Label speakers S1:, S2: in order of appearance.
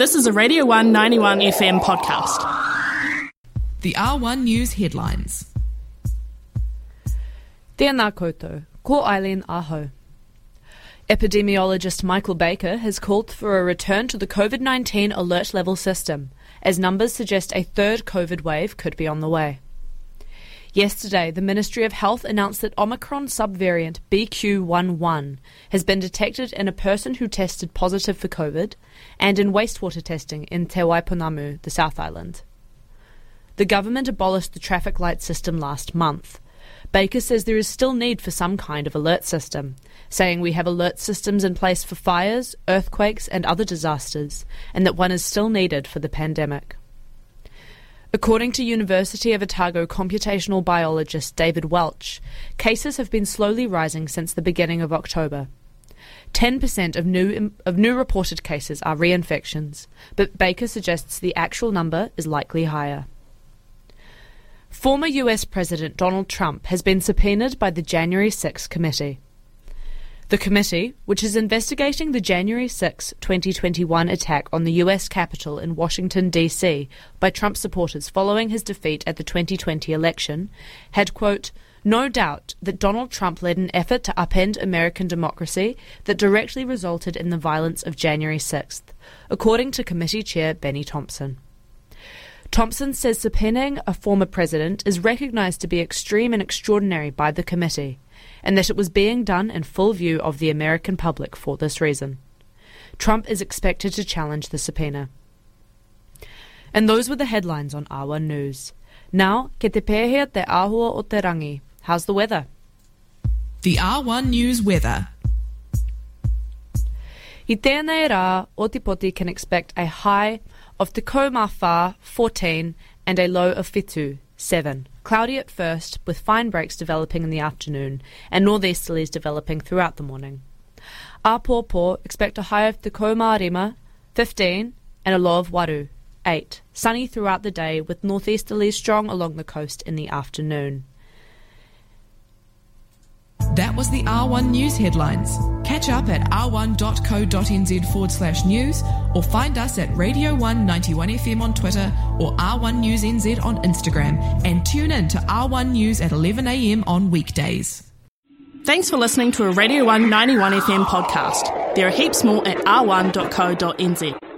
S1: This is a Radio One 91 FM podcast.
S2: The R1 News headlines.
S3: Tēnā koutou, ko Eileen Aho. Epidemiologist Michael Baker has called for a return to the COVID 19 alert level system, as numbers suggest a third COVID wave could be on the way. Yesterday, the Ministry of Health announced that Omicron subvariant BQ.1.1 has been detected in a person who tested positive for COVID and in wastewater testing in Te Waipounamu, the South Island. The government abolished the traffic light system last month. Baker says there is still need for some kind of alert system, saying we have alert systems in place for fires, earthquakes, and other disasters, and that one is still needed for the pandemic. According to University of Otago computational biologist David Welch, cases have been slowly rising since the beginning of October. 10% of new, of new reported cases are reinfections, but Baker suggests the actual number is likely higher. Former US President Donald Trump has been subpoenaed by the January 6 committee. The committee, which is investigating the January 6, 2021 attack on the US Capitol in Washington, D.C. by Trump supporters following his defeat at the 2020 election, had, quote, no doubt that Donald Trump led an effort to upend American democracy that directly resulted in the violence of January 6th, according to committee chair Bennie Thompson. Thompson says subpoenaing a former president is recognized to be extreme and extraordinary by the committee and that it was being done in full view of the American public for this reason. Trump is expected to challenge the subpoena. And those were the headlines on R1 News. Now, ke te pēhea te āhua o te rangi. How's the weather?
S2: The R1 News weather.
S3: I tēnei rā, Ōtepoti can expect a high of Te Kaumawha, 14, and a low of fitu, 7. Cloudy at first, with fine breaks developing in the afternoon, and northeasterlies developing throughout the morning. Apopo expect a high of Te Komarima, 15, and a low of Waru, 8. Sunny throughout the day, with northeasterlies strong along the coast in the afternoon.
S2: That was the R1 News headlines. Catch up at r1.co.nz forward slash news or find us at Radio One 91 FM on Twitter or R1 News NZ on Instagram and tune in to R1 News at 11am on weekdays.
S1: Thanks for listening to a Radio One 91 FM podcast. There are heaps more at r1.co.nz.